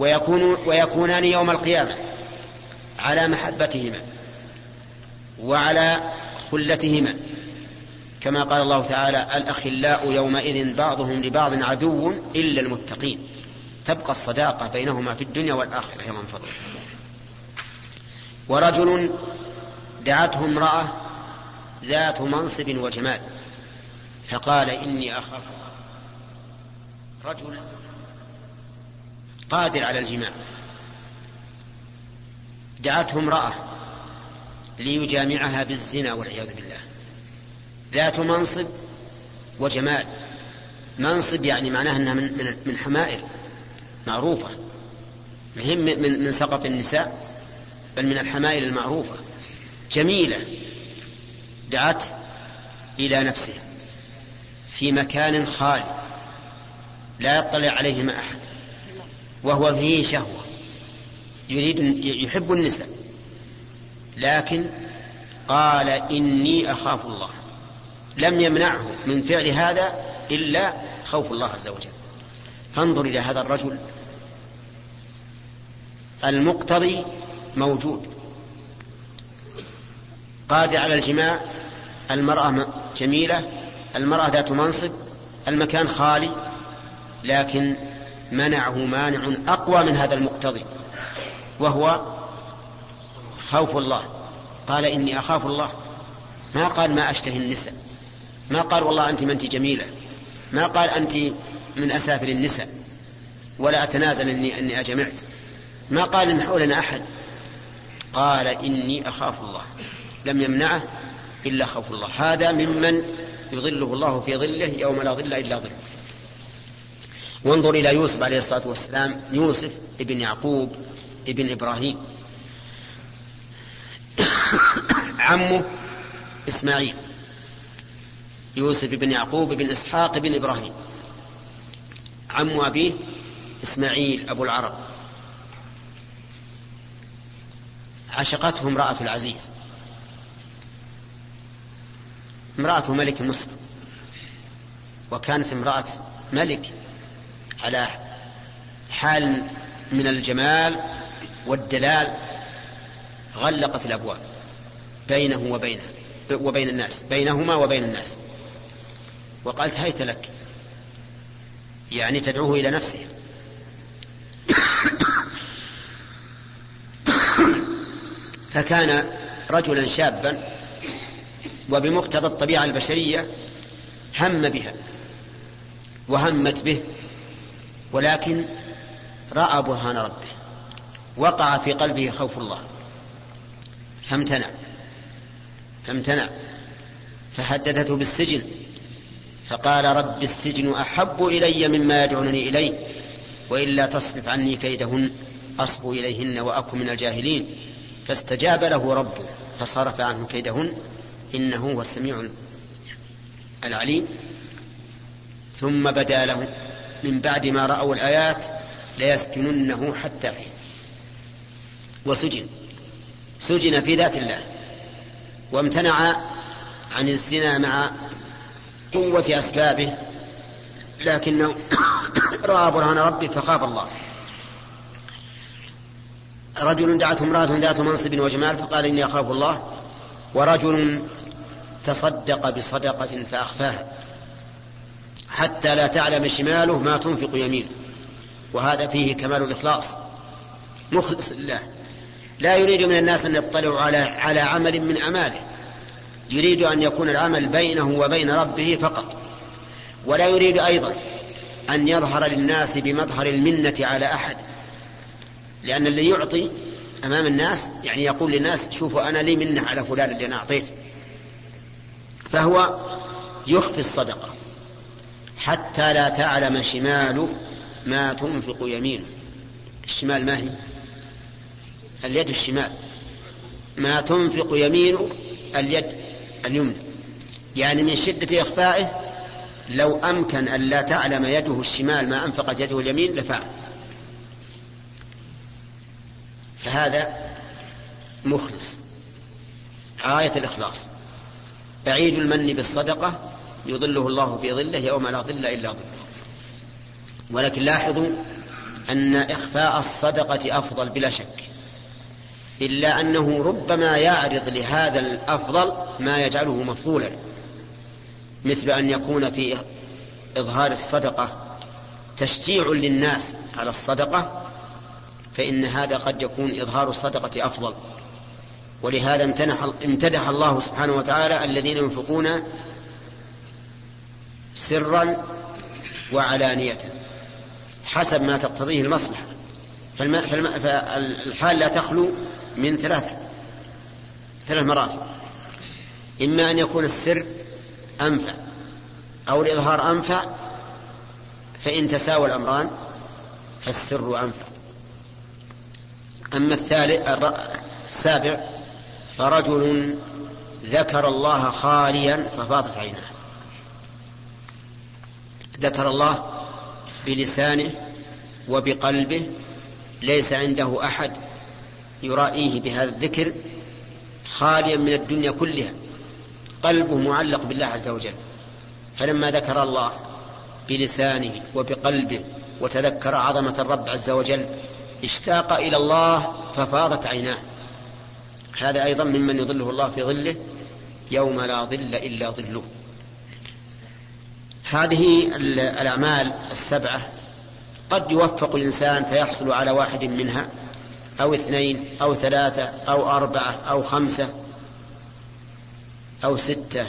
ويكون ويكونان يوم القيامة على محبتهما وعلى خلتهما. كما قال الله تعالى الأخلاء يومئذ بعضهم لبعض عدو إلا المتقين. تبقى الصداقة بينهما في الدنيا والآخرة يوم فضل ورجل دعته امرأة ذات منصب وجمال فقال إني أخاف. رجل قادر على الجماع. دعته امرأة ليجامعها بالزنا والعياذ بالله. ذات منصب وجمال. منصب يعني معناه إنها من من, حمائر معروفة. مهم من من سقط النساء بل من الحمائر المعروفة. جميلة. دعت إلى نفسه في مكان خالي. لا يطلع عليهما أحد. وهو فيه شهوة. يريد يحب النساء. لكن قال إني أخاف الله. لم يمنعه من فعل هذا إلا خوف الله عز وجل. فانظر إلى هذا الرجل. المقتضي موجود. قادر على الجماع. المرأة جميلة. المرأة ذات منصب. المكان خالي. لكن منعه مانع أقوى من هذا المقتضي وهو خوف الله. قال إني أخاف الله. ما قال ما أشتهي النساء. ما قال والله أنت ما أنت جميلة. ما قال أنت من أسافل النساء. ولا أتنازل إني, أني أجمعت. ما قال إن حولنا أحد. قال إني أخاف الله. لم يمنعه إلا خوف الله. هذا ممن يظله الله في ظله يوم لا ظل إلا ظله. وانظر إلى يوسف عليه الصلاة والسلام يوسف ابن يعقوب ابن إبراهيم. عمه إسماعيل. يوسف بن يعقوب بن إسحاق بن إبراهيم. عم أبيه إسماعيل أبو العرب. عشقته امرأة العزيز. امرأة ملك مصر. وكانت امرأة ملك على حال من الجمال والدلال غلقت الأبواب بينه وبينها وبين الناس بينهما وبين الناس. وقالت هيت لك يعني تدعوه إلى نفسه. فكان رجلا شابا وبمقتضى الطبيعة البشرية هم بها وهمت به ولكن رأى برهان ربه وقع في قلبه خوف الله. فامتنع فامتنع فهددته بالسجن. فقال رب السجن أحب إلي مما يدعونني إليه وإلا تصرف عني كيدهن أصب إليهن وأكن من الجاهلين. فاستجاب له ربه فصرف عنه كيدهن إنه هو السميع العليم. ثم بدا له من بعد ما رأوا الآيات ليسجننه حتى حين. وسجن. سجن في ذات الله. وامتنع عن الزنا مع قوة أسبابه. لكنه رأى برهان ربه فخاف الله. رجل دعته امرأة ذات منصب وجمال فقال إني أخاف الله. ورجل تصدق بصدقة فأخفاها. حتى لا تعلم شماله ما تنفق يمينه. وهذا فيه كمال الإخلاص. مخلص لله. لا يريد من الناس أن يطلعوا على على عمل من أعماله يريد أن يكون العمل بينه وبين ربه فقط. ولا يريد أيضا أن يظهر للناس بمظهر المنة على أحد. لأن اللي يعطي أمام الناس يعني يقول للناس شوفوا أنا لي منة على فلان اللي أنا أعطيته. فهو يخفي الصدقة. حتى لا تعلم شماله ما تنفق يمينه. الشمال ما هي؟ اليد الشمال. ما تنفق يمينه اليد اليمنى. يعني من شدة إخفائه لو أمكن أن لا تعلم يده الشمال ما أنفقت يده اليمين لفعل. فهذا مخلص. غاية الإخلاص. بعيد المن بالصدقة يظله الله في ظله يوم لا ظل إلا ظله. ولكن لاحظوا أن إخفاء الصدقة أفضل بلا شك. إلا أنه ربما يعرض لهذا الأفضل ما يجعله مفضولا. مثل أن يكون في إظهار الصدقة تشجيع للناس على الصدقة فإن هذا قد يكون إظهار الصدقة أفضل. ولهذا امتدح الله سبحانه وتعالى الذين ينفقون سرا وعلانية حسب ما تقتضيه المصلحة. فالحال لا تخلو من ثلاثة ثلاث مراتب. إما أن يكون السر أنفع أو الإظهار أنفع فإن تساوى الأمران فالسر أنفع. أما الثالث السابع فرجل ذكر الله خاليا ففاضت عيناه. ذكر الله بلسانه وبقلبه ليس عنده أحد يرائيه بهذا الذكر خاليا من الدنيا كلها. قلبه معلق بالله عز وجل. فلما ذكر الله بلسانه وبقلبه وتذكر عظمة الرب عز وجل اشتاق إلى الله ففاضت عيناه. هذا أيضا ممن يظله الله في ظله يوم لا ظل إلا ظله. هذه الأعمال السبعة. قد يوفق الإنسان فيحصل على واحد منها أو اثنين أو ثلاثة أو أربعة أو خمسة أو ستة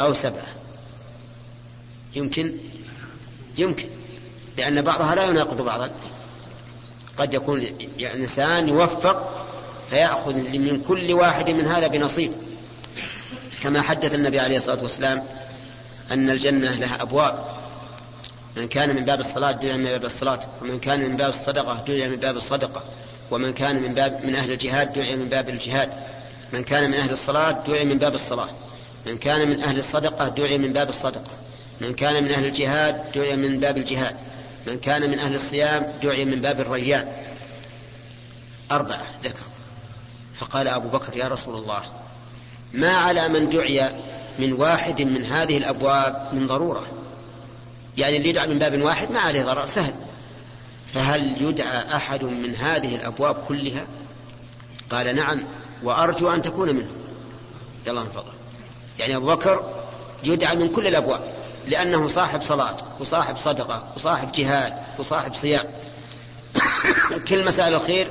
أو سبعة. يمكن؟ يمكن لأن بعضها لا يناقض بعضا. قد يكون يعني إنسان يوفق فيأخذ من كل واحد من هذا بنصيب. كما حدث النبي عليه الصلاة والسلام أن الجنة لها أبواب. من كان من باب الصلاة دعي من باب الصلاة ومن كان من باب الصدقة دعي من باب الصدقة ومن كان من باب من أهل الجهاد دعي من باب الجهاد. من كان من أهل الصلاة دعي من باب الصلاة. من كان من أهل الصدقة دعي من باب الصدقة. من كان من أهل الجهاد دعي من باب الجهاد. من كان من أهل الصيام دعي من باب الريان. أربعة ذكر. فقال أبو بكر يا رسول الله ما على من دعي من واحد من هذه الأبواب من ضرورة. يعني اللي يدعى من باب واحد ما عليه ضرر سهل. فهل يدعى أحد من هذه الأبواب كلها؟ قال نعم وأرجو أن تكون منه. يلا فضل يعني أبو بكر يدعى من كل الأبواب لأنه صاحب صلاة وصاحب صدقة وصاحب جهاد وصاحب صيام. كل مسائل الخير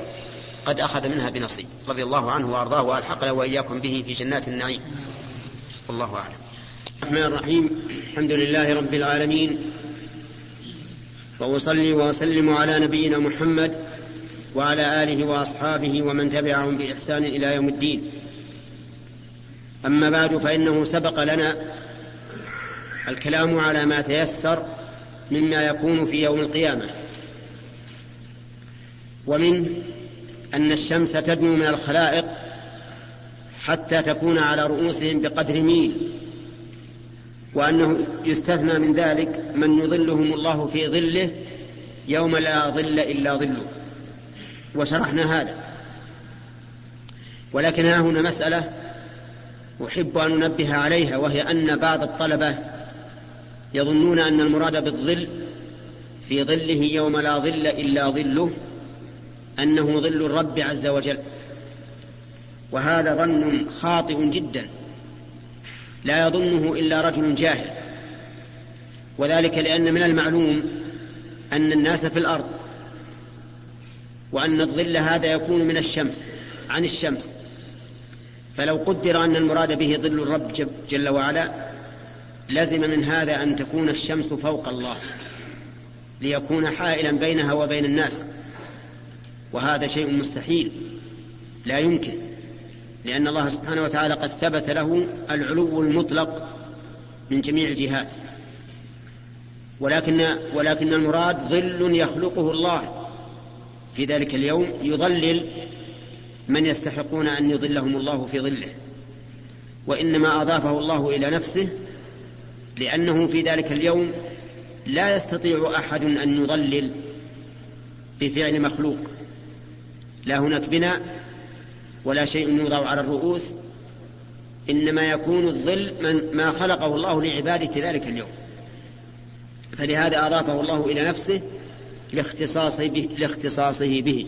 قد أخذ منها بنصيب رضي الله عنه وأرضاه وألحقنا وإياكم به في جنات النعيم. والله أعلم. الرحمن الرحيم. الحمد لله رب العالمين. وأصلي وأسلم على نبينا محمد وعلى آله وأصحابه ومن تبعهم بإحسان إلى يوم الدين. أما بعد فإنه سبق لنا الكلام على ما تيسر مما يكون في يوم القيامة ومن أن الشمس تدنو من الخلائق حتى تكون على رؤوسهم بقدر ميل. وأنه يستثنى من ذلك من يظلهم الله في ظله يوم لا ظل إلا ظله. وشرحنا هذا. ولكن ها هنا مسألة أحب أن أنبه عليها وهي أن بعض الطلبة يظنون أن المراد بالظل في ظله يوم لا ظل إلا ظله أنه ظل الرب عز وجل. وهذا ظن خاطئ جدا. لا يظنه إلا رجل جاهل. وذلك لأن من المعلوم أن الناس في الأرض وأن الظل هذا يكون من الشمس عن الشمس. فلو قدر أن المراد به ظل الرب جل وعلا لزم من هذا أن تكون الشمس فوق الله ليكون حائلا بينها وبين الناس. وهذا شيء مستحيل لا يمكن. لأن الله سبحانه وتعالى قد ثبت له العلو المطلق من جميع الجهات. ولكن ولكن المراد ظل يخلقه الله. في ذلك اليوم يظلل من يستحقون أن يظلهم الله في ظله. وإنما أضافه الله إلى نفسه لأنه في ذلك اليوم لا يستطيع أحد أن يظلل بفعل مخلوق. لا هناك بناء ولا شيء يوضع على الرؤوس إنما يكون الظل من ما خلقه الله لعباده في ذلك اليوم. فلهذا أضافه الله إلى نفسه لاختصاصه به, لاختصاصه به.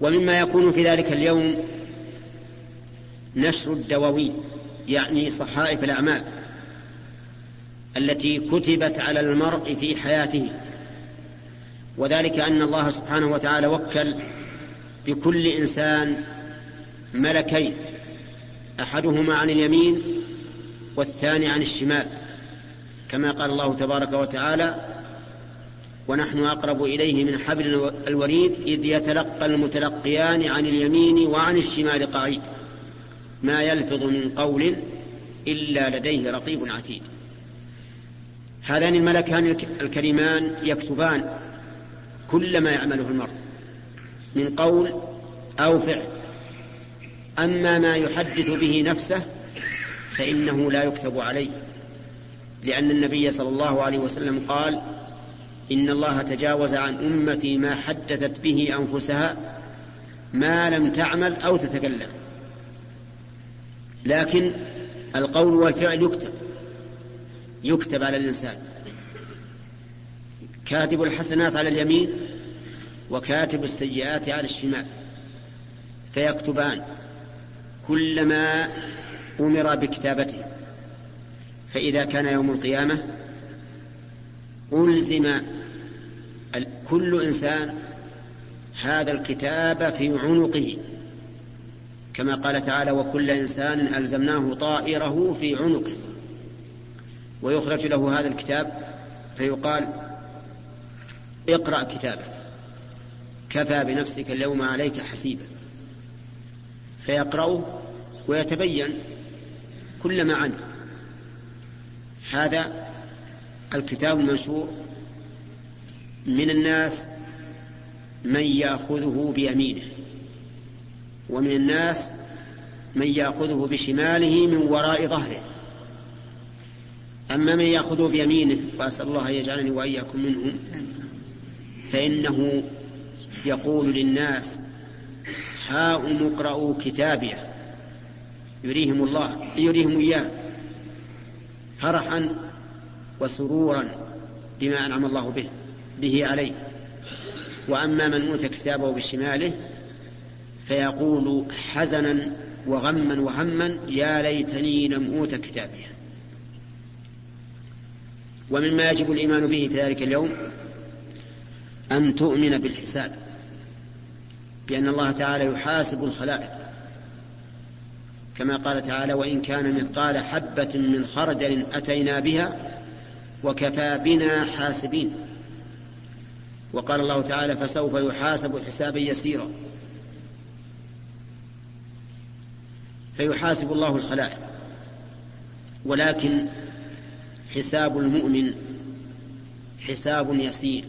ومما يكون في ذلك اليوم نشر الدواوين يعني صحائف الأعمال التي كتبت على المرء في حياته. وذلك أن الله سبحانه وتعالى وكل بكل إنسان ملكين أحدهما عن اليمين والثاني عن الشمال كما قال الله تبارك وتعالى ونحن أقرب إليه من حبل الوريد إذ يتلقى المتلقيان عن اليمين وعن الشمال قعيد ما يلفظ من قول إلا لديه رقيب عتيد. هذان الملكان الكريمان يكتبان كل ما يعمله المرء من قول أو فعل. أما ما يحدث به نفسه فإنه لا يكتب عليه لأن النبي صلى الله عليه وسلم قال إن الله تجاوز عن أمتي ما حدثت به أنفسها ما لم تعمل أو تتكلم. لكن القول والفعل يكتب يكتب على الإنسان. كاتب الحسنات على اليمين وكاتب السيئات على الشمال فيكتبان كلما أمر بكتابته. فإذا كان يوم القيامة ألزم كل إنسان هذا الكتاب في عنقه. كما قال تعالى وكل إنسان ألزمناه طائره في عنقه. ويخرج له هذا الكتاب فيقال اقرأ كتابه كفى بنفسك اليوم عليك حسيبا. فيقرأه ويتبين كل ما عنه. هذا الكتاب المنشور من الناس من يأخذه بيمينه ومن الناس من يأخذه بشماله من وراء ظهره. أما من يأخذه بيمينه وأسأل الله أن يجعلني وإياكم منهم فإنه يقول للناس هاؤم اقرأوا كتابيه يريهم الله يريهم إياه. فرحا وسرورا بما أنعم الله به به عليه. وأما من أوتى كتابه بشماله فيقول حزنا وغما وهما يا ليتني لم أوت كتابيه ومما يجب الإيمان به في ذلك اليوم أن تؤمن بالحساب. بأن الله تعالى يحاسب الخلائق. كما قال تعالى وإن كان مثقال حبة من خردل أتينا بها وكفى بنا حاسبين. وقال الله تعالى فسوف يحاسب حسابا يسيرا. فيحاسب الله الخلائق. ولكن حساب المؤمن حساب يسير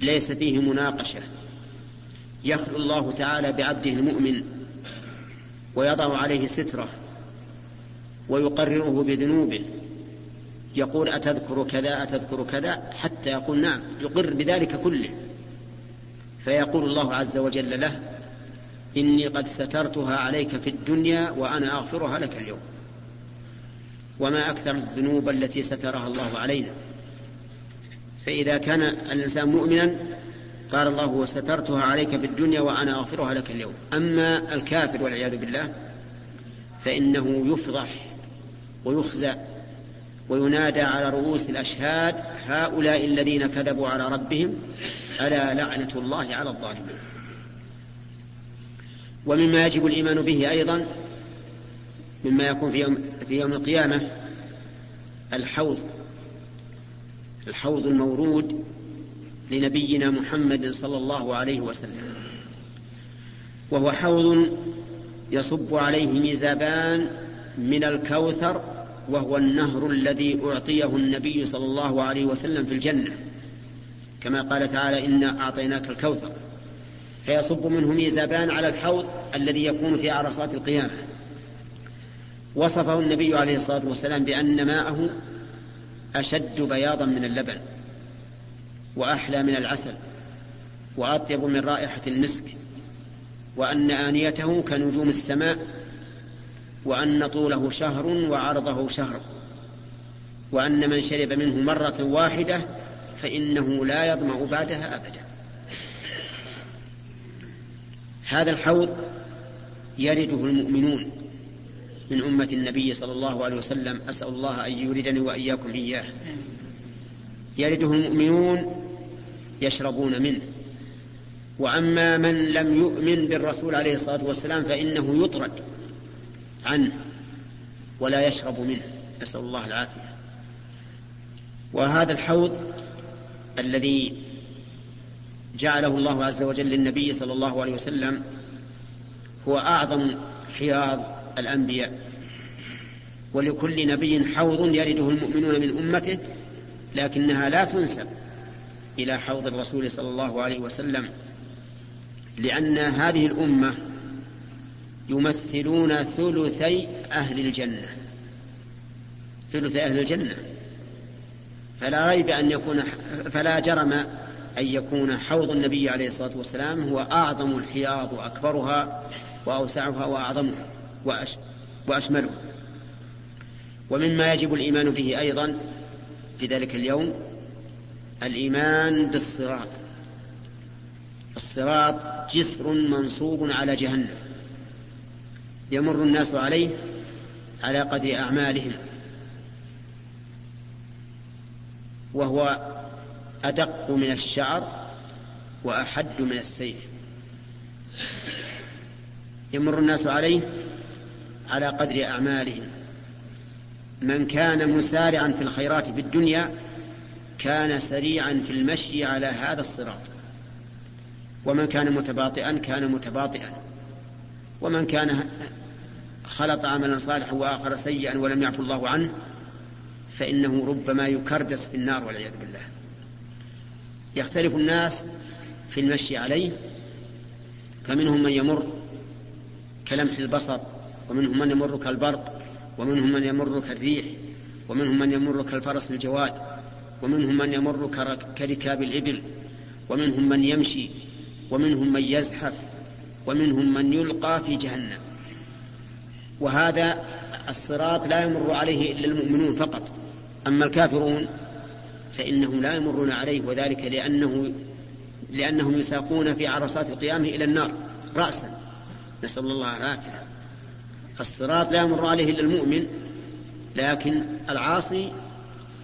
ليس فيه مناقشة. يخلو الله تعالى بعبده المؤمن ويضع عليه ستره ويقرره بذنوبه. يقول أتذكر كذا أتذكر كذا حتى يقول نعم يقر بذلك كله. فيقول الله عز وجل له إني قد سترتها عليك في الدنيا وأنا أغفرها لك اليوم. وما أكثر الذنوب التي سترها الله علينا. فإذا كان الإنسان مؤمنا قال الله وسترتها عليك في الدنيا وأنا أغفرها لك اليوم. أما الكافر والعياذ بالله فإنه يفضح ويخزى وينادى على رؤوس الأشهاد هؤلاء الذين كذبوا على ربهم ألا لعنة الله على الظالمين. ومما يجب الإيمان به أيضا مما يكون في يوم, في يوم القيامة الحوض الحوض المورود لنبينا محمد صلى الله عليه وسلم. وهو حوض يصب عليه ميزابان من الكوثر وهو النهر الذي أعطيه النبي صلى الله عليه وسلم في الجنة. كما قال تعالى إنا أعطيناك الكوثر. فيصب منه ميزابان على الحوض الذي يكون في عرصات القيامة. وصفه النبي عليه الصلاة والسلام بأن ماءه أشد بياضا من اللبن. وأحلى من العسل وأطيب من رائحة المسك وأن آنيته كنجوم السماء وأن طوله شهر وعرضه شهر وأن من شرب منه مرة واحدة فإنه لا يظمأ بعدها أبدا. هذا الحوض يرده المؤمنون من أمة النبي صلى الله عليه وسلم أسأل الله أن يوردني وإياكم إياه. يرده المؤمنون يشربون منه. وأما من لم يؤمن بالرسول عليه الصلاة والسلام فإنه يطرد عنه ولا يشرب منه. نسأل الله العافية. وهذا الحوض الذي جعله الله عز وجل للنبي صلى الله عليه وسلم هو أعظم حياض الأنبياء. ولكل نبي حوض يرده المؤمنون من أمته لكنها لا تنسب. إلى حوض الرسول صلى الله عليه وسلم لأن هذه الأمة يمثلون ثلثي أهل الجنة. ثلثي أهل الجنة. فلا ريب أن يكون فلا جرم أن يكون حوض النبي عليه الصلاة والسلام هو أعظم الحياض وأكبرها وأوسعها وأعظمها وأش وأشملها. ومما يجب الإيمان به أيضا في ذلك اليوم الإيمان بالصراط. الصراط جسر منصوب على جهنم. يمر الناس عليه على قدر أعمالهم. وهو أدق من الشعر وأحد من السيف. يمر الناس عليه على قدر أعمالهم. من كان مسارعا في الخيرات في الدنيا كان سريعا في المشي على هذا الصراط. ومن كان متباطئا كان متباطئا. ومن كان خلط عملا صالحا وآخر سيئا ولم يعفو الله عنه فإنه ربما يكردس في النار والعياذ بالله. يختلف الناس في المشي عليه فمنهم من يمر كلمح البصر ومنهم من يمر كالبرق ومنهم من يمر كالريح ومنهم من يمر كالفرس الجواد ومنهم من يمر كركاب الإبل ومنهم من يمشي ومنهم من يزحف ومنهم من يلقى في جهنم. وهذا الصراط لا يمر عليه إلا المؤمنون فقط. أما الكافرون فإنهم لا يمرون عليه وذلك لأنه لأنهم يساقون في عرصات القيامة إلى النار رأسا. نسأل الله العافية. الصراط لا يمر عليه إلا المؤمن لكن العاصي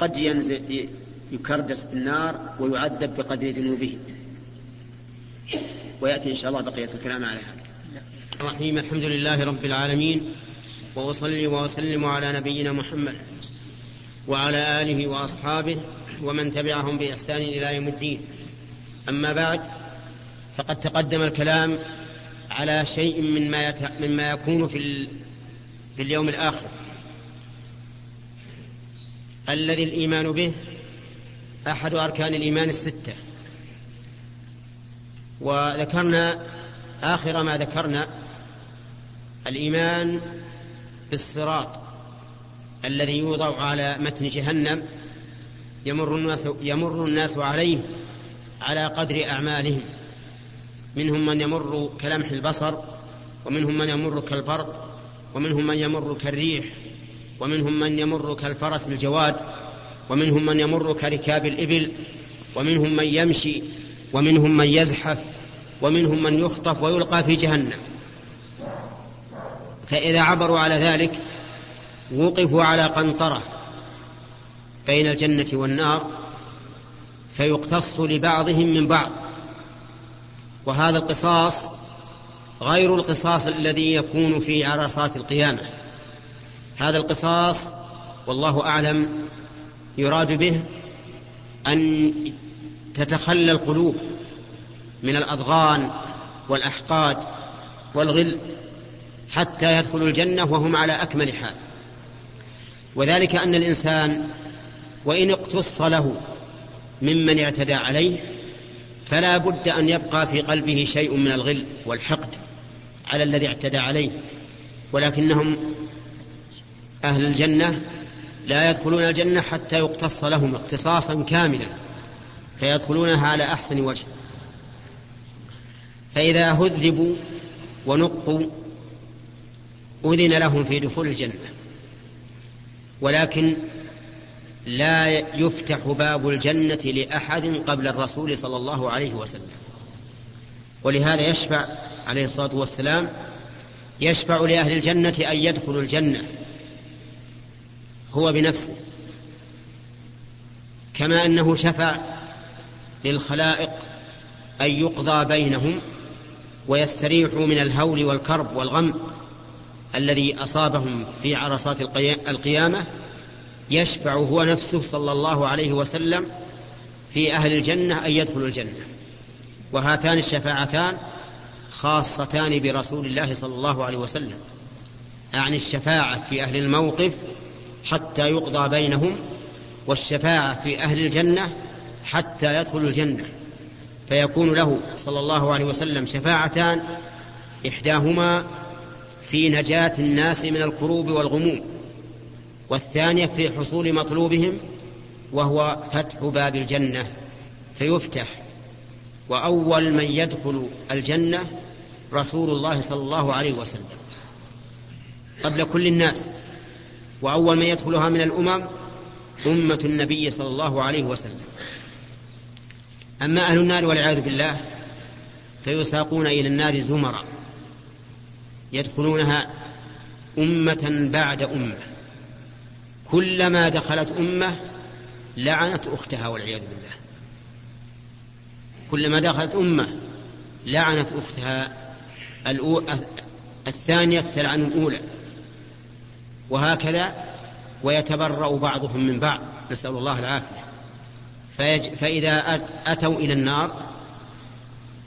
قد ينزل يكردس في النار ويعذب بقدر ذنوبه. ويأتي إن شاء الله بقية الكلام على هذا. الرحيم الحمد لله رب العالمين وأصلي وأسلم على نبينا محمد وعلى آله وأصحابه ومن تبعهم بإحسان إلى يوم الدين. أما بعد فقد تقدم الكلام على شيء مما, يت... مما يكون في, ال... في اليوم الآخر. الذي الإيمان به أحد أركان الإيمان الستة. وذكرنا آخر ما ذكرنا الإيمان بالصراط الذي يوضع على متن جهنم يمر الناس, يمر الناس عليه على قدر أعمالهم. منهم من يمر كلمح البصر ومنهم من يمر كالبرق ومنهم من يمر كالريح ومنهم من يمر كالفرس الجواد. ومنهم من يمر كركاب الإبل ومنهم من يمشي ومنهم من يزحف ومنهم من يخطف ويلقى في جهنم. فإذا عبروا على ذلك وقفوا على قنطرة بين الجنة والنار فيقتص لبعضهم من بعض. وهذا القصاص غير القصاص الذي يكون في عرصات القيامة. هذا القصاص والله أعلم يراد به أن تتخلى القلوب من الأضغان والأحقاد والغل حتى يدخلوا الجنة وهم على أكمل حال. وذلك أن الإنسان وإن اقتص له ممن اعتدى عليه فلا بد أن يبقى في قلبه شيء من الغل والحقد على الذي اعتدى عليه ولكنهم أهل الجنة لا يدخلون الجنة حتى يقتص لهم اقتصاصا كاملا فيدخلونها على أحسن وجه. فإذا هذبوا ونقوا أذن لهم في دخول الجنة. ولكن لا يفتح باب الجنة لأحد قبل الرسول صلى الله عليه وسلم. ولهذا يشفع عليه الصلاة والسلام يشفع لأهل الجنة أن يدخلوا الجنة. هو بنفسه كما أنه شفع للخلائق أن يقضى بينهم ويستريحوا من الهول والكرب والغم الذي أصابهم في عرصات القيامة يشفع هو نفسه صلى الله عليه وسلم في أهل الجنة أن يدخلوا الجنة. وهاتان الشفاعتان خاصتان برسول الله صلى الله عليه وسلم أعني الشفاعة في أهل الموقف حتى يقضى بينهم والشفاعة في أهل الجنة حتى يدخلوا الجنة فيكون له صلى الله عليه وسلم شفاعتان إحداهما في نجاة الناس من الكروب والغموم والثانية في حصول مطلوبهم وهو فتح باب الجنة فيفتح. وأول من يدخل الجنة رسول الله صلى الله عليه وسلم قبل كل الناس. وأول من يدخلها من الأمم أمة النبي صلى الله عليه وسلم. أما أهل النار والعياذ بالله فيساقون إلى النار زمرا يدخلونها أمة بعد أمة. كلما دخلت أمة لعنت أختها والعياذ بالله. كلما دخلت أمة لعنت أختها الثانية تلعن الأولى. وهكذا ويتبرأ بعضهم من بعض. نسأل الله العافية. فإذا أتوا إلى النار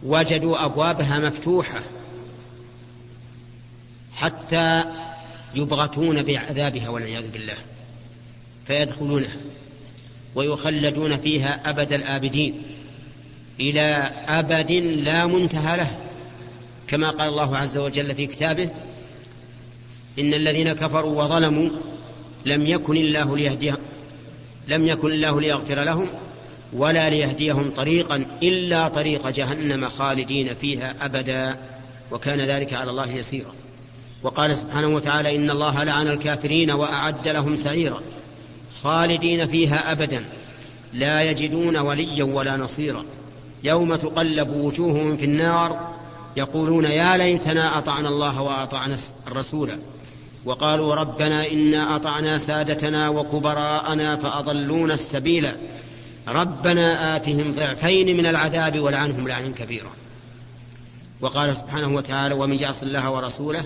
وجدوا أبوابها مفتوحة حتى يبغتون بعذابها والعياذ بالله. فيدخلونها ويخلدون فيها أبد الآبدين إلى أبد لا منتهى له كما قال الله عز وجل في كتابه إن الذين كفروا وظلموا لم يكن الله ليهديهم لم يكن الله ليغفر لهم ولا ليهديهم طريقا إلا طريق جهنم خالدين فيها أبدا وكان ذلك على الله يسيرا. وقال سبحانه وتعالى إن الله لعن الكافرين وأعد لهم سعيرا خالدين فيها أبدا لا يجدون وليا ولا نصيرا. يوم تقلب وجوههم في النار يقولون يا ليتنا أطعنا الله وأطعنا الرسول وقالوا ربنا إنا أطعنا سادتنا وكبراءنا فأضلونا السبيل. ربنا آتهم ضعفين من العذاب ولعنهم لعنا كبيرا. وقال سبحانه وتعالى ومن يعص الله ورسوله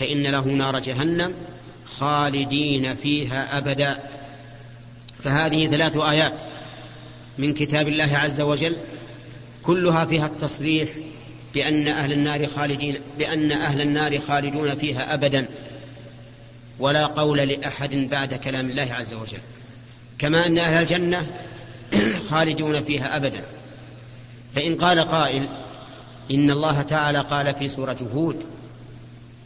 فإن له نار جهنم خالدين فيها أبدا. فهذه ثلاث آيات من كتاب الله عز وجل كلها فيها التصريح بأن أهل النار خالدين بأن أهل النار خالدون فيها أبدا. ولا قول لأحد بعد كلام الله عز وجل. كما أن أهل الجنة خالدون فيها أبدا. فإن قال قائل إن الله تعالى قال في سورة هود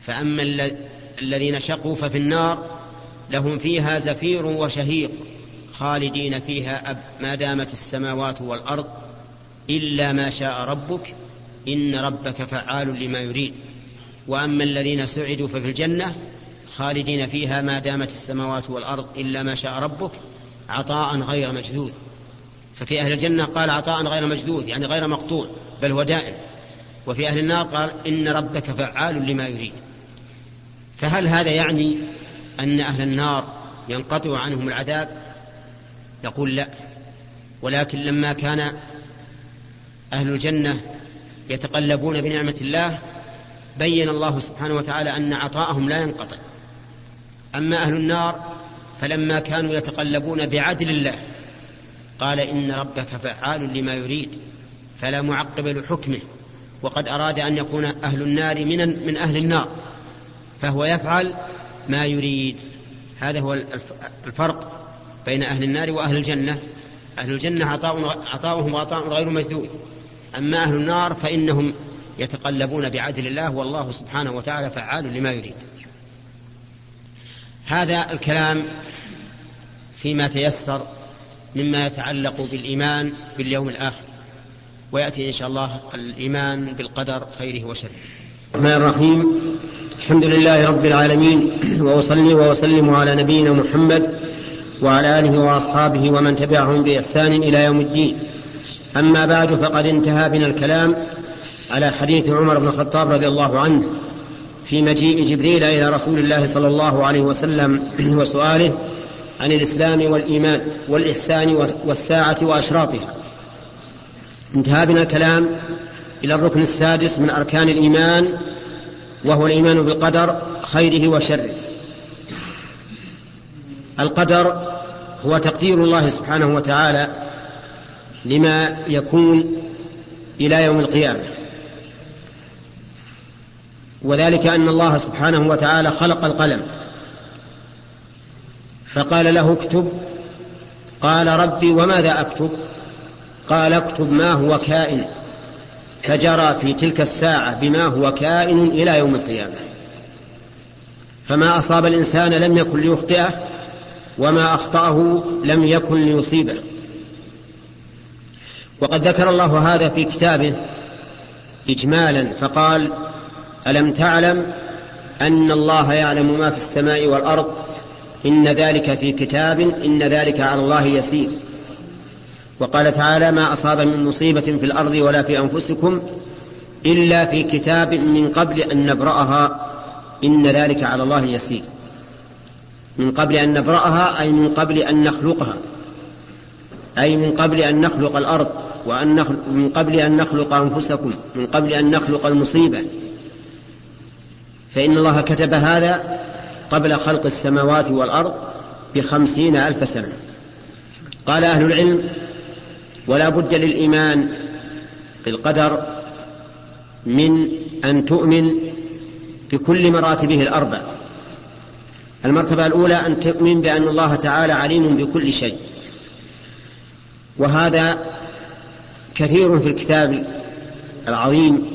فأما الذين شقوا ففي النار لهم فيها زفير وشهيق خالدين فيها ما دامت السماوات والأرض إلا ما شاء ربك إن ربك فعال لما يريد. وأما الذين سعدوا ففي الجنة خالدين فيها ما دامت السماوات والأرض إلا ما شاء ربك عطاء غير مجذوذ. ففي أهل الجنة قال عطاء غير مجذوذ يعني غير مقطوع بل هو دائم. وفي أهل النار قال إن ربك فعال لما يريد. فهل هذا يعني أن أهل النار ينقطع عنهم العذاب؟ يقول لا. ولكن لما كان أهل الجنة يتقلبون بنعمة الله بين الله سبحانه وتعالى أن عطاءهم لا ينقطع. أما أهل النار فلما كانوا يتقلبون بعدل الله قال إن ربك فعال لما يريد فلا معقب لحكمه وقد أراد أن يكون أهل النار من من أهل النار فهو يفعل ما يريد. هذا هو الفرق بين أهل النار وأهل الجنة. أهل الجنة عطاء عطاؤهم عطاء غير مجدود أما أهل النار فإنهم يتقلبون بعدل الله والله سبحانه وتعالى فعال لما يريد. هذا الكلام فيما تيسر مما يتعلق بالإيمان باليوم الآخر ويأتي إن شاء الله الإيمان بالقدر خيره وشره. الرحمن الرحيم. الحمد لله رب العالمين وأصلي وأسلم على نبينا محمد وعلى آله وأصحابه ومن تبعهم بإحسان إلى يوم الدين. أما بعد فقد انتهى بنا الكلام على حديث عمر بن الخطاب رضي الله عنه. في مجيء جبريل إلى رسول الله صلى الله عليه وسلم وسؤاله عن الإسلام والإيمان والإحسان والساعة وأشراطها. انتهى بنا الكلام إلى الركن السادس من أركان الإيمان وهو الإيمان بالقدر خيره وشره. القدر هو تقدير الله سبحانه وتعالى لما يكون إلى يوم القيامة. وذلك أن الله سبحانه وتعالى خلق القلم. فقال له اكتب. قال ربي وماذا أكتب؟ قال اكتب ما هو كائن. فجرى في تلك الساعة بما هو كائن إلى يوم القيامة. فما أصاب الإنسان لم يكن ليخطئه وما أخطأه لم يكن ليصيبه. وقد ذكر الله هذا في كتابه اجمالا فقال ألم تعلم أن الله يعلم ما في السماء والأرض؟ إن ذلك في كتاب إن ذلك على الله يسير. وقال تعالى ما أصاب من مصيبة في الأرض ولا في أنفسكم إلا في كتاب من قبل أن نبرأها. إن ذلك على الله يسير. من قبل أن نبرأها أي من قبل أن نخلقها. أي من قبل أن نخلق الأرض وأن نخلق من قبل أن نخلق أنفسكم من قبل أن نخلق المصيبة. فإن الله كتب هذا قبل خلق السماوات والأرض بخمسين ألف سنة. قال أهل العلم ولا بد للإيمان بالقدر من أن تؤمن بكل مراتبه الأربع. المرتبة الأولى أن تؤمن بأن الله تعالى عليم بكل شيء. وهذا كثير في الكتاب العظيم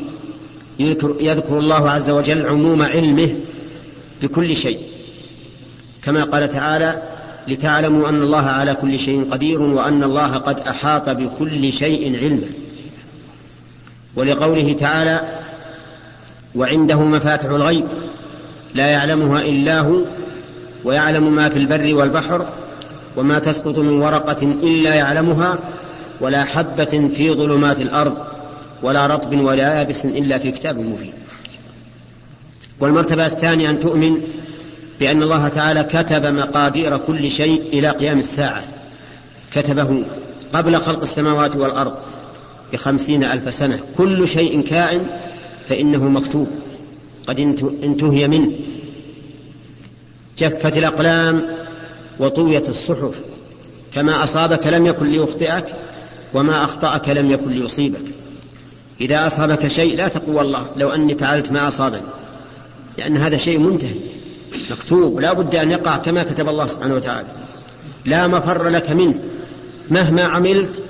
يذكر, يذكر الله عز وجل عموم علمه بكل شيء. كما قال تعالى لتعلموا أن الله على كل شيء قدير وأن الله قد أحاط بكل شيء علما. ولقوله تعالى وعنده مفاتح الغيب لا يعلمها إلا هو ويعلم ما في البر والبحر وما تسقط من ورقة إلا يعلمها ولا حبة في ظلمات الأرض ولا رطب ولا يابس إلا في كتاب مبين. والمرتبة الثانية أن تؤمن بأن الله تعالى كتب مقادير كل شيء إلى قيام الساعة. كتبه قبل خلق السماوات والأرض بخمسين ألف سنة. كل شيء كائن فإنه مكتوب. قد انتهي منه. جفت الأقلام وطويت الصحف. فما أصابك لم يكن ليخطئك وما أخطأك لم يكن ليصيبك. إذا أصابك شيء لا تقول والله لو أني فعلت ما أصابني. لأن هذا شيء منتهي مكتوب لا بد أن يقع كما كتب الله سبحانه وتعالى. لا مفر لك منه. مهما عملت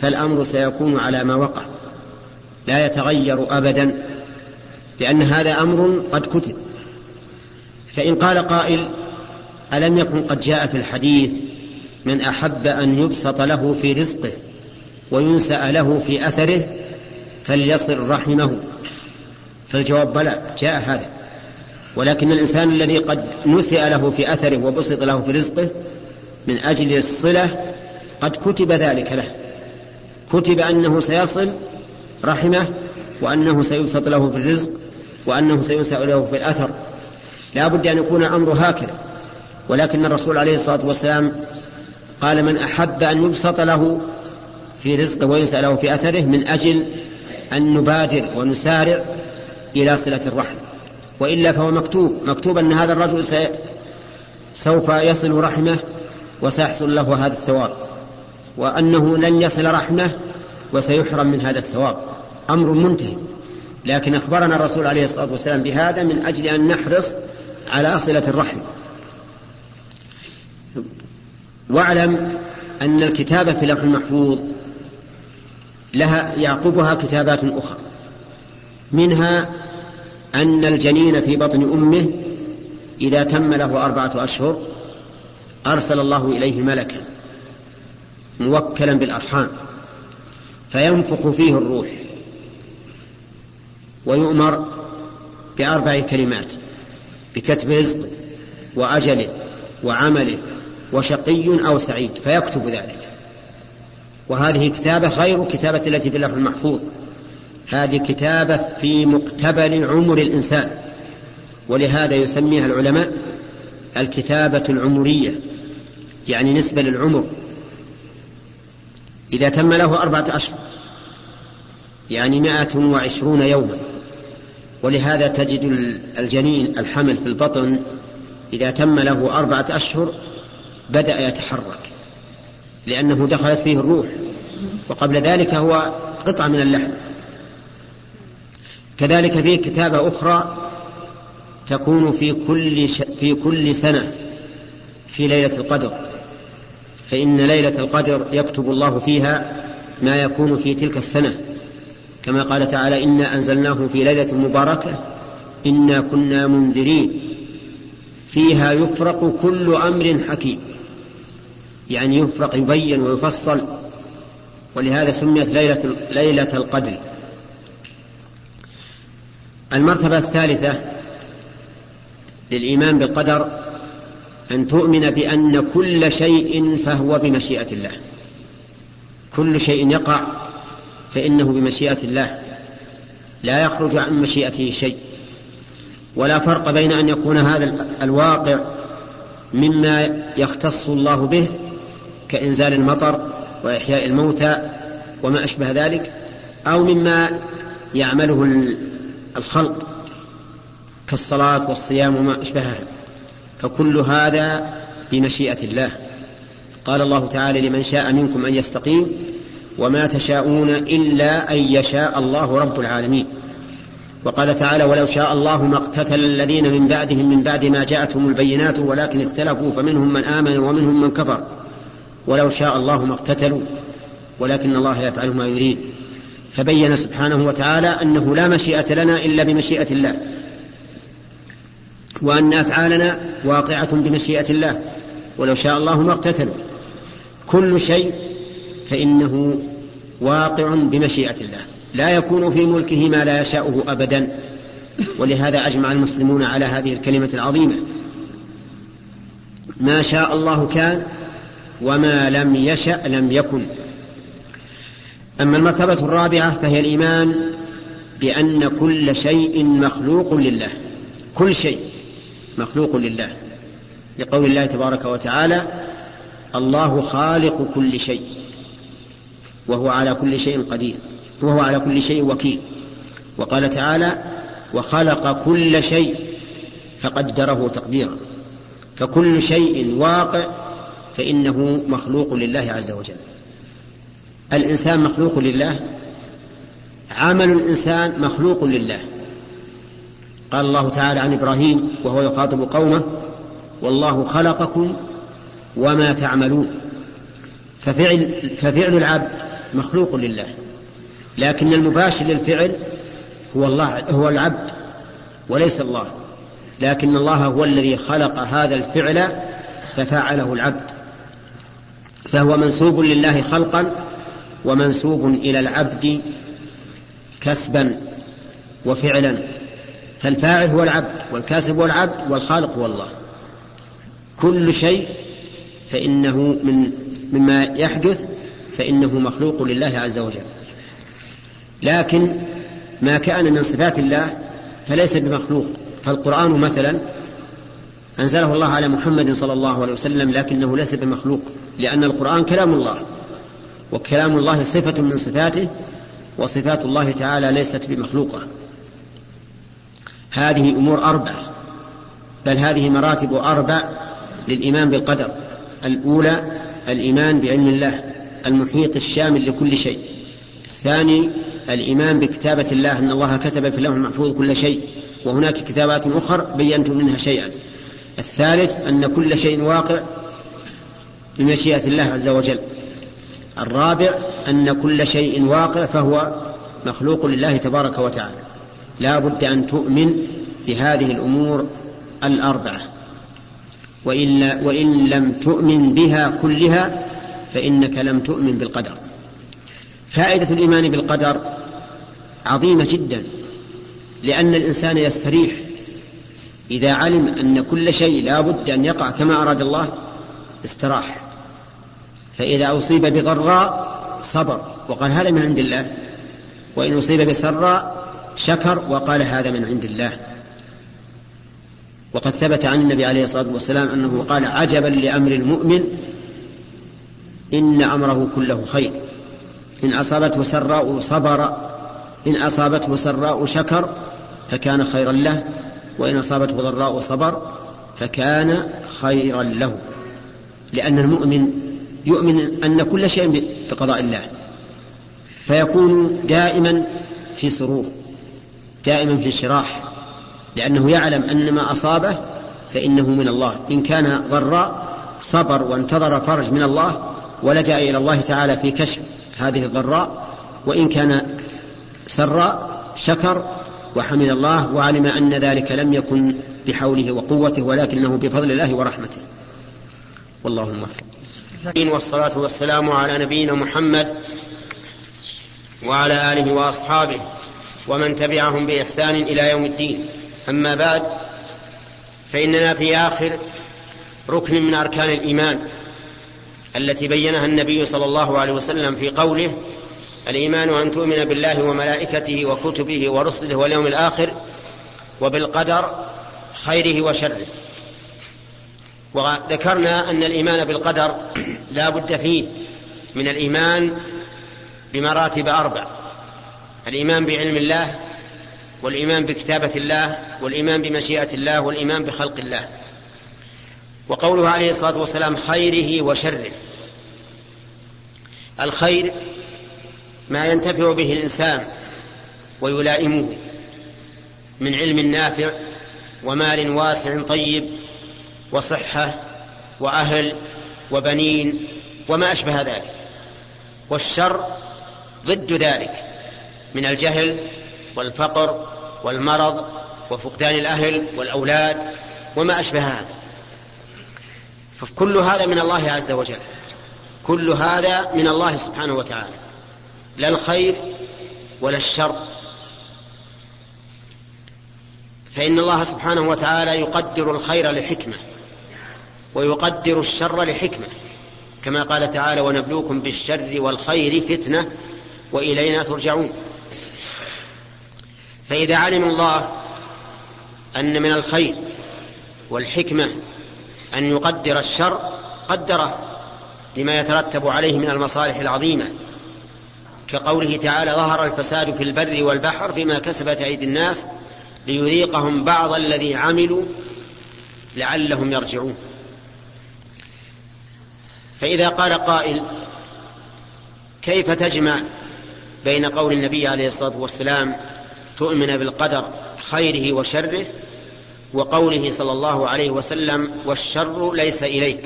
فالأمر سيكون على ما وقع. لا يتغير أبدا لأن هذا أمر قد كتب. فإن قال قائل ألم يكن قد جاء في الحديث من أحب أن يبسط له في رزقه وينسأ له في أثره فليصل رحمه. فالجواب بلى جاء هذا. ولكن الإنسان الذي قد نسئ له في أثره وبسط له في رزقه من أجل الصلة قد كتب ذلك له. كتب أنه سيصل رحمه وأنه سيبسط له في الرزق وأنه سينسأ له في الأثر. لا بد أن يكون الأمر هكذا. ولكن الرسول عليه الصلاة والسلام قال من أحب أن يبسط له في رزقه وينسأ له في أثره من أجل أن نبادر ونسارع إلى صلة الرحم. وإلا فهو مكتوب مكتوب أن هذا الرجل سوف يصل رحمه وسيحصل له هذا الثواب. وأنه لن يصل رحمه وسيحرم من هذا الثواب. أمر منتهي. لكن أخبرنا الرسول عليه الصلاة والسلام بهذا من أجل أن نحرص على صلة الرحم. واعلم أن الكتابة في لوح المحفوظ لها يعقبها كتابات أخرى. منها أن الجنين في بطن أمه إذا تم له أربعة أشهر أرسل الله إليه ملكا موكلا بالأرحام فينفخ فيه الروح ويؤمر بأربع كلمات بكتب رزقه وأجله وعمله وشقي أو سعيد فيكتب ذلك. وهذه كتابة غير كتابة التي في اللوح المحفوظ. هذه كتابة في مقتبل عمر الإنسان. ولهذا يسميها العلماء الكتابة العمرية يعني نسبة للعمر. إذا تم له أربعة أشهر يعني مائة وعشرون يوما. ولهذا تجد الجنين الحمل في البطن إذا تم له أربعة أشهر بدأ يتحرك. لأنه دخلت فيه الروح. وقبل ذلك هو قطعة من اللحم. كذلك فيه كتابة أخرى تكون في كل ش... في كل سنة في ليلة القدر. فإن ليلة القدر يكتب الله فيها ما يكون في تلك السنة. كما قال تعالى إنا أنزلناه في ليلة مباركة إنا كنا منذرين. فيها يفرق كل أمر حكيم. يعني يفرق يبين ويفصل. ولهذا سميت ليلة, ليلة القدر. المرتبة الثالثة للإيمان بالقدر أن تؤمن بأن كل شيء فهو بمشيئة الله. كل شيء يقع فإنه بمشيئة الله. لا يخرج عن مشيئته شيء. ولا فرق بين أن يكون هذا الواقع مما يختص الله به كإنزال المطر وإحياء الموتى وما أشبه ذلك أو مما يعمله الخلق كالصلاة والصيام وما أشبهها. فكل هذا بمشيئة الله. قال الله تعالى لمن شاء منكم أن يستقيم وما تشاءون إلا أن يشاء الله رب العالمين وقال تعالى ولو شاء الله ما اقتتل الذين من بعدهم من بعد ما جاءتهم البينات ولكن اختلفوا فمنهم من آمن ومنهم من كفر ولو شاء الله ما اقتتلوا ولكن الله يفعل ما يريد. فبين سبحانه وتعالى أنه لا مشيئة لنا إلا بمشيئة الله وأن أفعالنا واقعة بمشيئة الله ولو شاء الله ما اقتتلوا. كل شيء فإنه واقع بمشيئة الله. لا يكون في ملكه ما لا يشاءه أبدا ولهذا أجمع المسلمون على هذه الكلمة العظيمة. ما شاء الله كان وما لم يشأ لم يكن. أما المرتبة الرابعة فهي الإيمان بأن كل شيء مخلوق لله. كل شيء مخلوق لله. لقول الله تبارك وتعالى الله خالق كل شيء وهو على كل شيء قدير. وهو على كل شيء وكيل. وقال تعالى وخلق كل شيء فقدره تقديرا. فكل شيء واقع فإنه مخلوق لله عز وجل. الإنسان مخلوق لله عمل الإنسان مخلوق لله. قال الله تعالى عن إبراهيم وهو يخاطب قومه والله خلقكم وما تعملون. ففعل, ففعل العبد مخلوق لله لكن المباشر للفعل هو الله هو العبد وليس الله. لكن الله هو الذي خلق هذا الفعل ففعله العبد. فهو منسوب لله خلقا ومنسوب إلى العبد كسبا وفعلا فالفاعل هو العبد والكاسب هو العبد والخالق هو الله. كل شيء فإنه من مما يحدث فإنه مخلوق لله عز وجل. لكن ما كان من صفات الله فليس بمخلوق فالقرآن مثلا أنزله الله على محمد صلى الله عليه وسلم لكنه ليس بمخلوق لأن القرآن كلام الله وكلام الله صفة من صفاته وصفات الله تعالى ليست بمخلوقة. هذه أمور أربعة بل هذه مراتب أربع للإيمان بالقدر. الأولى الإيمان بعلم الله المحيط الشامل لكل شيء. الثاني الإيمان بكتابة الله أن الله كتب في اللوح المحفوظ كل شيء وهناك كتابات أخر بينت منها شيئا. الثالث أن كل شيء واقع بمشيئة الله عز وجل. الرابع أن كل شيء واقع فهو مخلوق لله تبارك وتعالى. لا بد أن تؤمن بهذه الأمور الأربعة. وإن, وإن لم تؤمن بها كلها فإنك لم تؤمن بالقدر. فائدة الإيمان بالقدر عظيمة جدا لأن الإنسان يستريح إذا علم أن كل شيء لا بد أن يقع كما أراد الله استراح. فإذا أصيب بضراء صبر. وقال هذا من عند الله. وإن أصيب بسراء شكر. وقال هذا من عند الله. وقد ثبت عن النبي عليه الصلاة والسلام أنه قال عجبا لأمر المؤمن إن أمره كله خير. إن أصابته سراء صبر. إن أصابته سراء شكر. فكان خيرا له. وإن أصابته ضراء صبر فكان خيرا له. لأن المؤمن يؤمن أن كل شيء بقضاء الله. فيكون دائما في سرور دائما في انشراح لأنه يعلم أن ما أصابه فإنه من الله. إن كان ضراء صبر وانتظر فرج من الله ولجأ إلى الله تعالى في كشف هذه الضراء. وإن كان سراء شكر وحمد الله وعلم أن ذلك لم يكن بحوله وقوته ولكنه بفضل الله ورحمته. والله موفق. والصلاة والسلام على نبينا محمد وعلى آله وأصحابه ومن تبعهم بإحسان إلى يوم الدين. أما بعد فإننا في آخر ركن من أركان الإيمان التي بينها النبي صلى الله عليه وسلم في قوله الإيمان أن تؤمن بالله وملائكته وكتبه ورسله واليوم الآخر وبالقدر خيره وشره. وذكرنا أن الإيمان بالقدر لا بد فيه من الإيمان بمراتب أربع. الإيمان بعلم الله والإيمان بكتابة الله والإيمان بمشيئة الله والإيمان بخلق الله. وقوله عليه الصلاة والسلام خيره وشره. الخير ما ينتفع به الإنسان ويلائمه من علم نافع ومال واسع طيب وصحة وأهل وبنين وما أشبه ذلك. والشر ضد ذلك من الجهل والفقر والمرض وفقدان الأهل والأولاد وما أشبه هذا. فكل هذا من الله عز وجل. كل هذا من الله سبحانه وتعالى. لا الخير ولا الشر. فإن الله سبحانه وتعالى يقدر الخير لحكمة ويقدر الشر لحكمة كما قال تعالى ونبلوكم بالشر والخير فتنة وإلينا ترجعون. فإذا علم الله أن من الخير والحكمة أن يقدر الشر قدره لما يترتب عليه من المصالح العظيمة. كقوله تعالى ظهر الفساد في البر والبحر بما كسبت أيدي الناس ليذيقهم بعض الذي عملوا لعلهم يرجعون. فإذا قال قائل كيف تجمع بين قول النبي عليه الصلاة والسلام تؤمن بالقدر خيره وشره وقوله صلى الله عليه وسلم والشر ليس إليك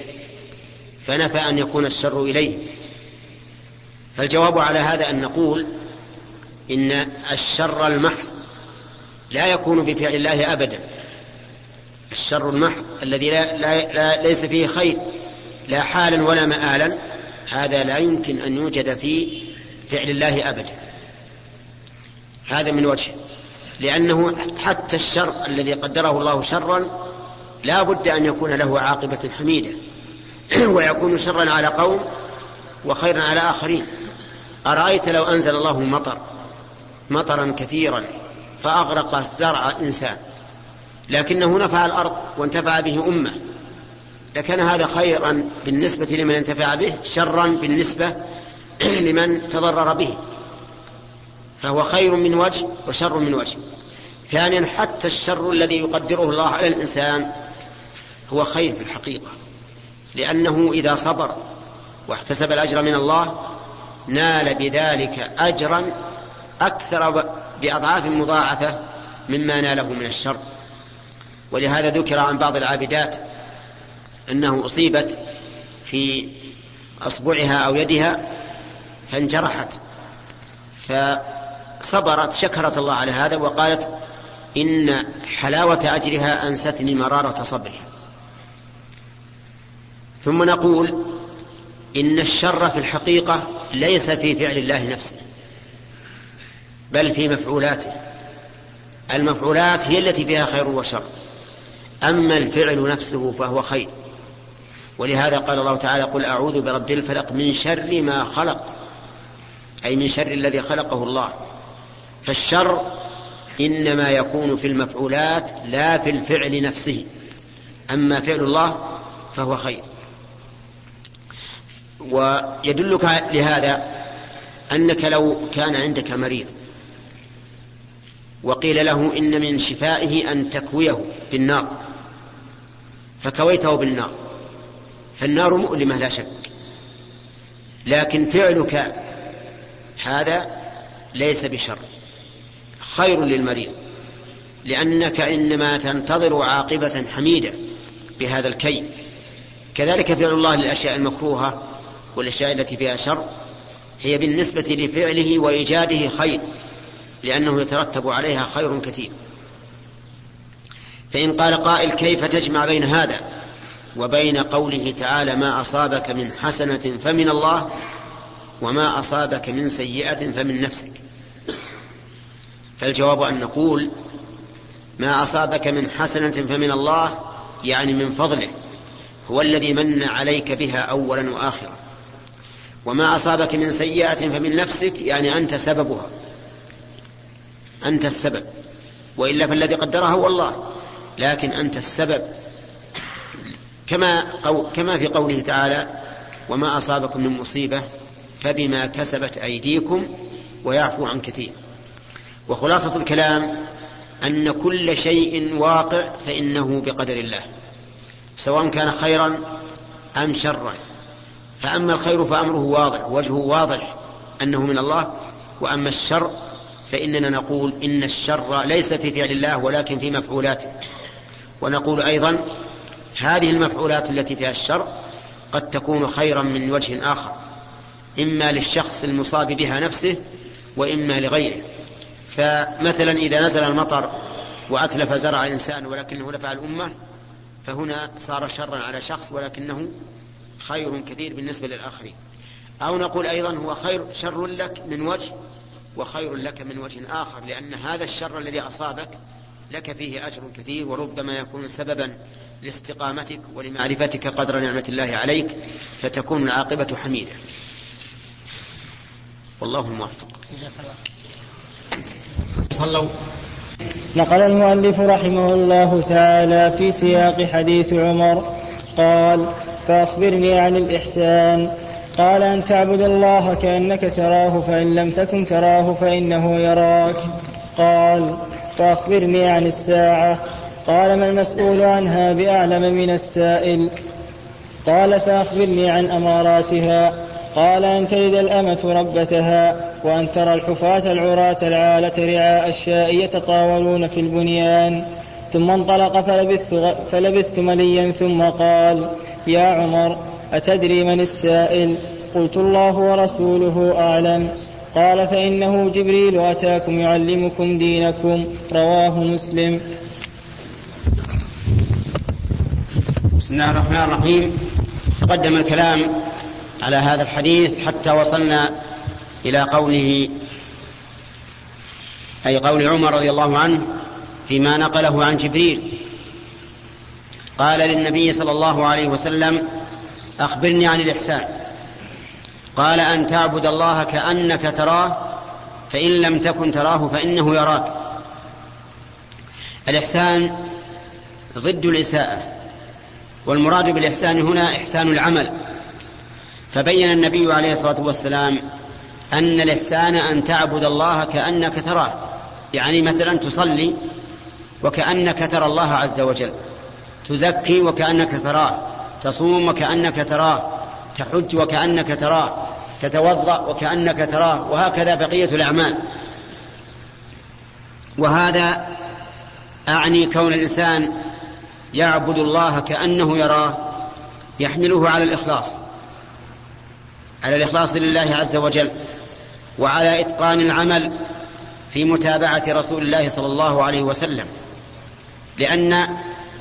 فنفى أن يكون الشر إليه. فالجواب على هذا أن نقول إن الشر المحض لا يكون بفعل الله أبدا. الشر المحض الذي لا, لا, لا ليس فيه خير لا حالا ولا مآلا هذا لا يمكن أن يوجد في فعل الله أبدا. هذا من وجه. لأنه حتى الشر الذي قدره الله شرا لا بد أن يكون له عاقبة حميدة. ويكون شرا على قوم وخيرا على آخرين. أرأيت لو أنزل الله مطر مطرا كثيرا فأغرق زرع إنسان لكنه نفع الأرض وانتفع به أمة. لكان هذا خيرا بالنسبة لمن انتفع به شرا بالنسبة لمن تضرر به. فهو خير من وجه وشر من وجه. ثانيا حتى الشر الذي يقدره الله على الإنسان هو خير في الحقيقة لأنه إذا صبر واحتسب الأجر من الله نال بذلك أجرا أكثر بأضعاف مضاعفة مما ناله من الشر. ولهذا ذكر عن بعض العابدات أنه أصيبت في أصبعها أو يدها فانجرحت فصبرت شكرت الله على هذا وقالت إن حلاوة أجرها أنستني مرارة صبرها ثم نقول إن الشر في الحقيقة ليس في فعل الله نفسه بل في مفعولاته. المفعولات هي التي فيها خير وشر. أما الفعل نفسه فهو خير. ولهذا قال الله تعالى قل أعوذ برب الفلق من شر ما خلق أي من شر الذي خلقه الله. فالشر إنما يكون في المفعولات لا في الفعل نفسه. أما فعل الله فهو خير. ويدلك لهذا أنك لو كان عندك مريض وقيل له إن من شفائه أن تكويه بالنار فكويته بالنار فالنار مؤلمة لا شك لكن فعلك هذا ليس بشر خير للمريض لأنك إنما تنتظر عاقبة حميدة بهذا الكي كذلك فعل الله للأشياء المكروهة والأشياء التي فيها شر هي بالنسبة لفعله وإيجاده خير لأنه يترتب عليها خير كثير. فإن قال قائل كيف تجمع بين هذا وبين قوله تعالى ما أصابك من حسنة فمن الله وما أصابك من سيئة فمن نفسك؟ فالجواب أن نقول ما أصابك من حسنة فمن الله يعني من فضله هو الذي من عليك بها أولا وآخرا. وما أصابك من سيئة فمن نفسك يعني أنت سببها. أنت السبب. وإلا فالذي قدرها هو الله. لكن أنت السبب. كما, كما في قوله تعالى وما أصابكم من مصيبة فبما كسبت أيديكم ويعفو عن كثير. وخلاصة الكلام أن كل شيء واقع فإنه بقدر الله. سواء كان خيرا أم شرا. فأما الخير فأمره واضح وجهه واضح أنه من الله. وأما الشر فإننا نقول إن الشر ليس في فعل الله ولكن في مفعولاته. ونقول أيضا هذه المفعولات التي فيها الشر قد تكون خيرا من وجه آخر إما للشخص المصاب بها نفسه وإما لغيره. فمثلا إذا نزل المطر وأتلف زرع إنسان ولكنه نفع الأمة فهنا صار شرا على شخص ولكنه خير كثير بالنسبة للآخرين. أو نقول أيضا هو خير شر لك من وجه وخير لك من وجه آخر لأن هذا الشر الذي أصابك لك فيه أجر كثير وربما يكون سببا لاستقامتك ولمعرفتك قدر نعمة الله عليك فتكون العاقبة حميدة. والله الموفق. صلوا. نقل المؤلف رحمه الله تعالى في سياق حديث عمر قال فأخبرني عن الإحسان. قال أن تعبد الله كأنك تراه فإن لم تكن تراه فإنه يراك. قال فأخبرني عن الساعة. قال ما المسؤول عنها بأعلم من السائل؟ قال فأخبرني عن أماراتها. قال أن تلد الأمة ربتها وأن ترى الحفاة العراة العالة رعاء الشاء يتطاولون في البنيان. ثم انطلق فلبثت, فلبثت مليا ثم قال يا عمر أتدري من السائل؟ قلت الله ورسوله أعلم. قال فإنه جبريل أتاكم يعلمكم دينكم. رواه مسلم. بسم الله الرحمن الرحيم. تقدم الكلام على هذا الحديث حتى وصلنا إلى قوله أي قول عمر رضي الله عنه فيما نقله عن جبريل. قال للنبي صلى الله عليه وسلم أخبرني عن الإحسان. قال أن تعبد الله كأنك تراه فإن لم تكن تراه فإنه يراك. الإحسان ضد الإساءة والمراد بالإحسان هنا إحسان العمل. فبين النبي عليه الصلاة والسلام أن الإحسان أن تعبد الله كأنك تراه. يعني مثلا تصلي وكأنك ترى الله عز وجل. تزكي وكأنك تراه تصوم وكأنك تراه تحج وكأنك تراه تتوضأ وكأنك تراه وهكذا بقية الأعمال. وهذا أعني كون الإنسان يعبد الله كأنه يراه يحمله على الإخلاص على الإخلاص لله عز وجل وعلى إتقان العمل في متابعة رسول الله صلى الله عليه وسلم. لأن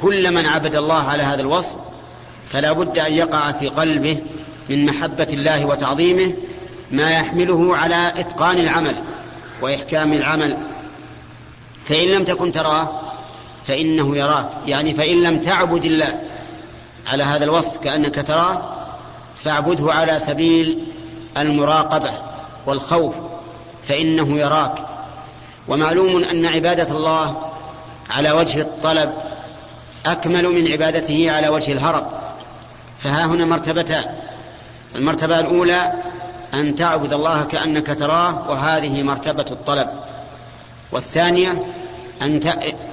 كل من عبد الله على هذا الوصف فلا بد أن يقع في قلبه من محبة الله وتعظيمه ما يحمله على إتقان العمل وإحكام العمل. فإن لم تكن تراه فإنه يراك. يعني فإن لم تعبد الله على هذا الوصف كأنك تراه فاعبده على سبيل المراقبة والخوف فإنه يراك. ومعلوم أن عبادة الله على وجه الطلب أكمل من عبادته على وجه الهرب. فها هنا مرتبتان المرتبة الأولى أن تعبد الله كأنك تراه وهذه مرتبة الطلب. والثانية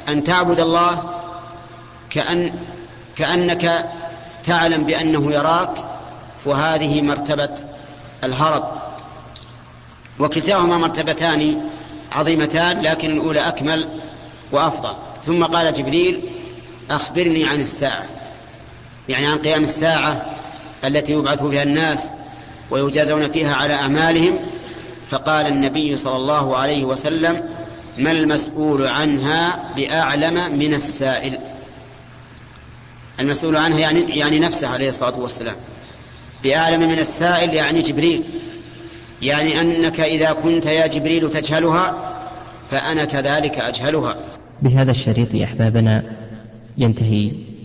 أن تعبد الله كأن كأنك تعلم بأنه يراك وهذه مرتبة الهرب. وكلتاهما مرتبتان عظيمتان لكن الأولى أكمل وأفضل. ثم قال جبريل أخبرني عن الساعة يعني عن قيام الساعة التي يبعث فيها الناس ويجازون فيها على أعمالهم فقال النبي صلى الله عليه وسلم ما المسؤول عنها بأعلم من السائل؟ المسؤول عنها يعني, يعني نفسه عليه الصلاة والسلام. بأعلم من السائل يعني جبريل. يعني أنك إذا كنت يا جبريل تجهلها فأنا كذلك أجهلها. بهذا الشريط أحبابنا ينتهي.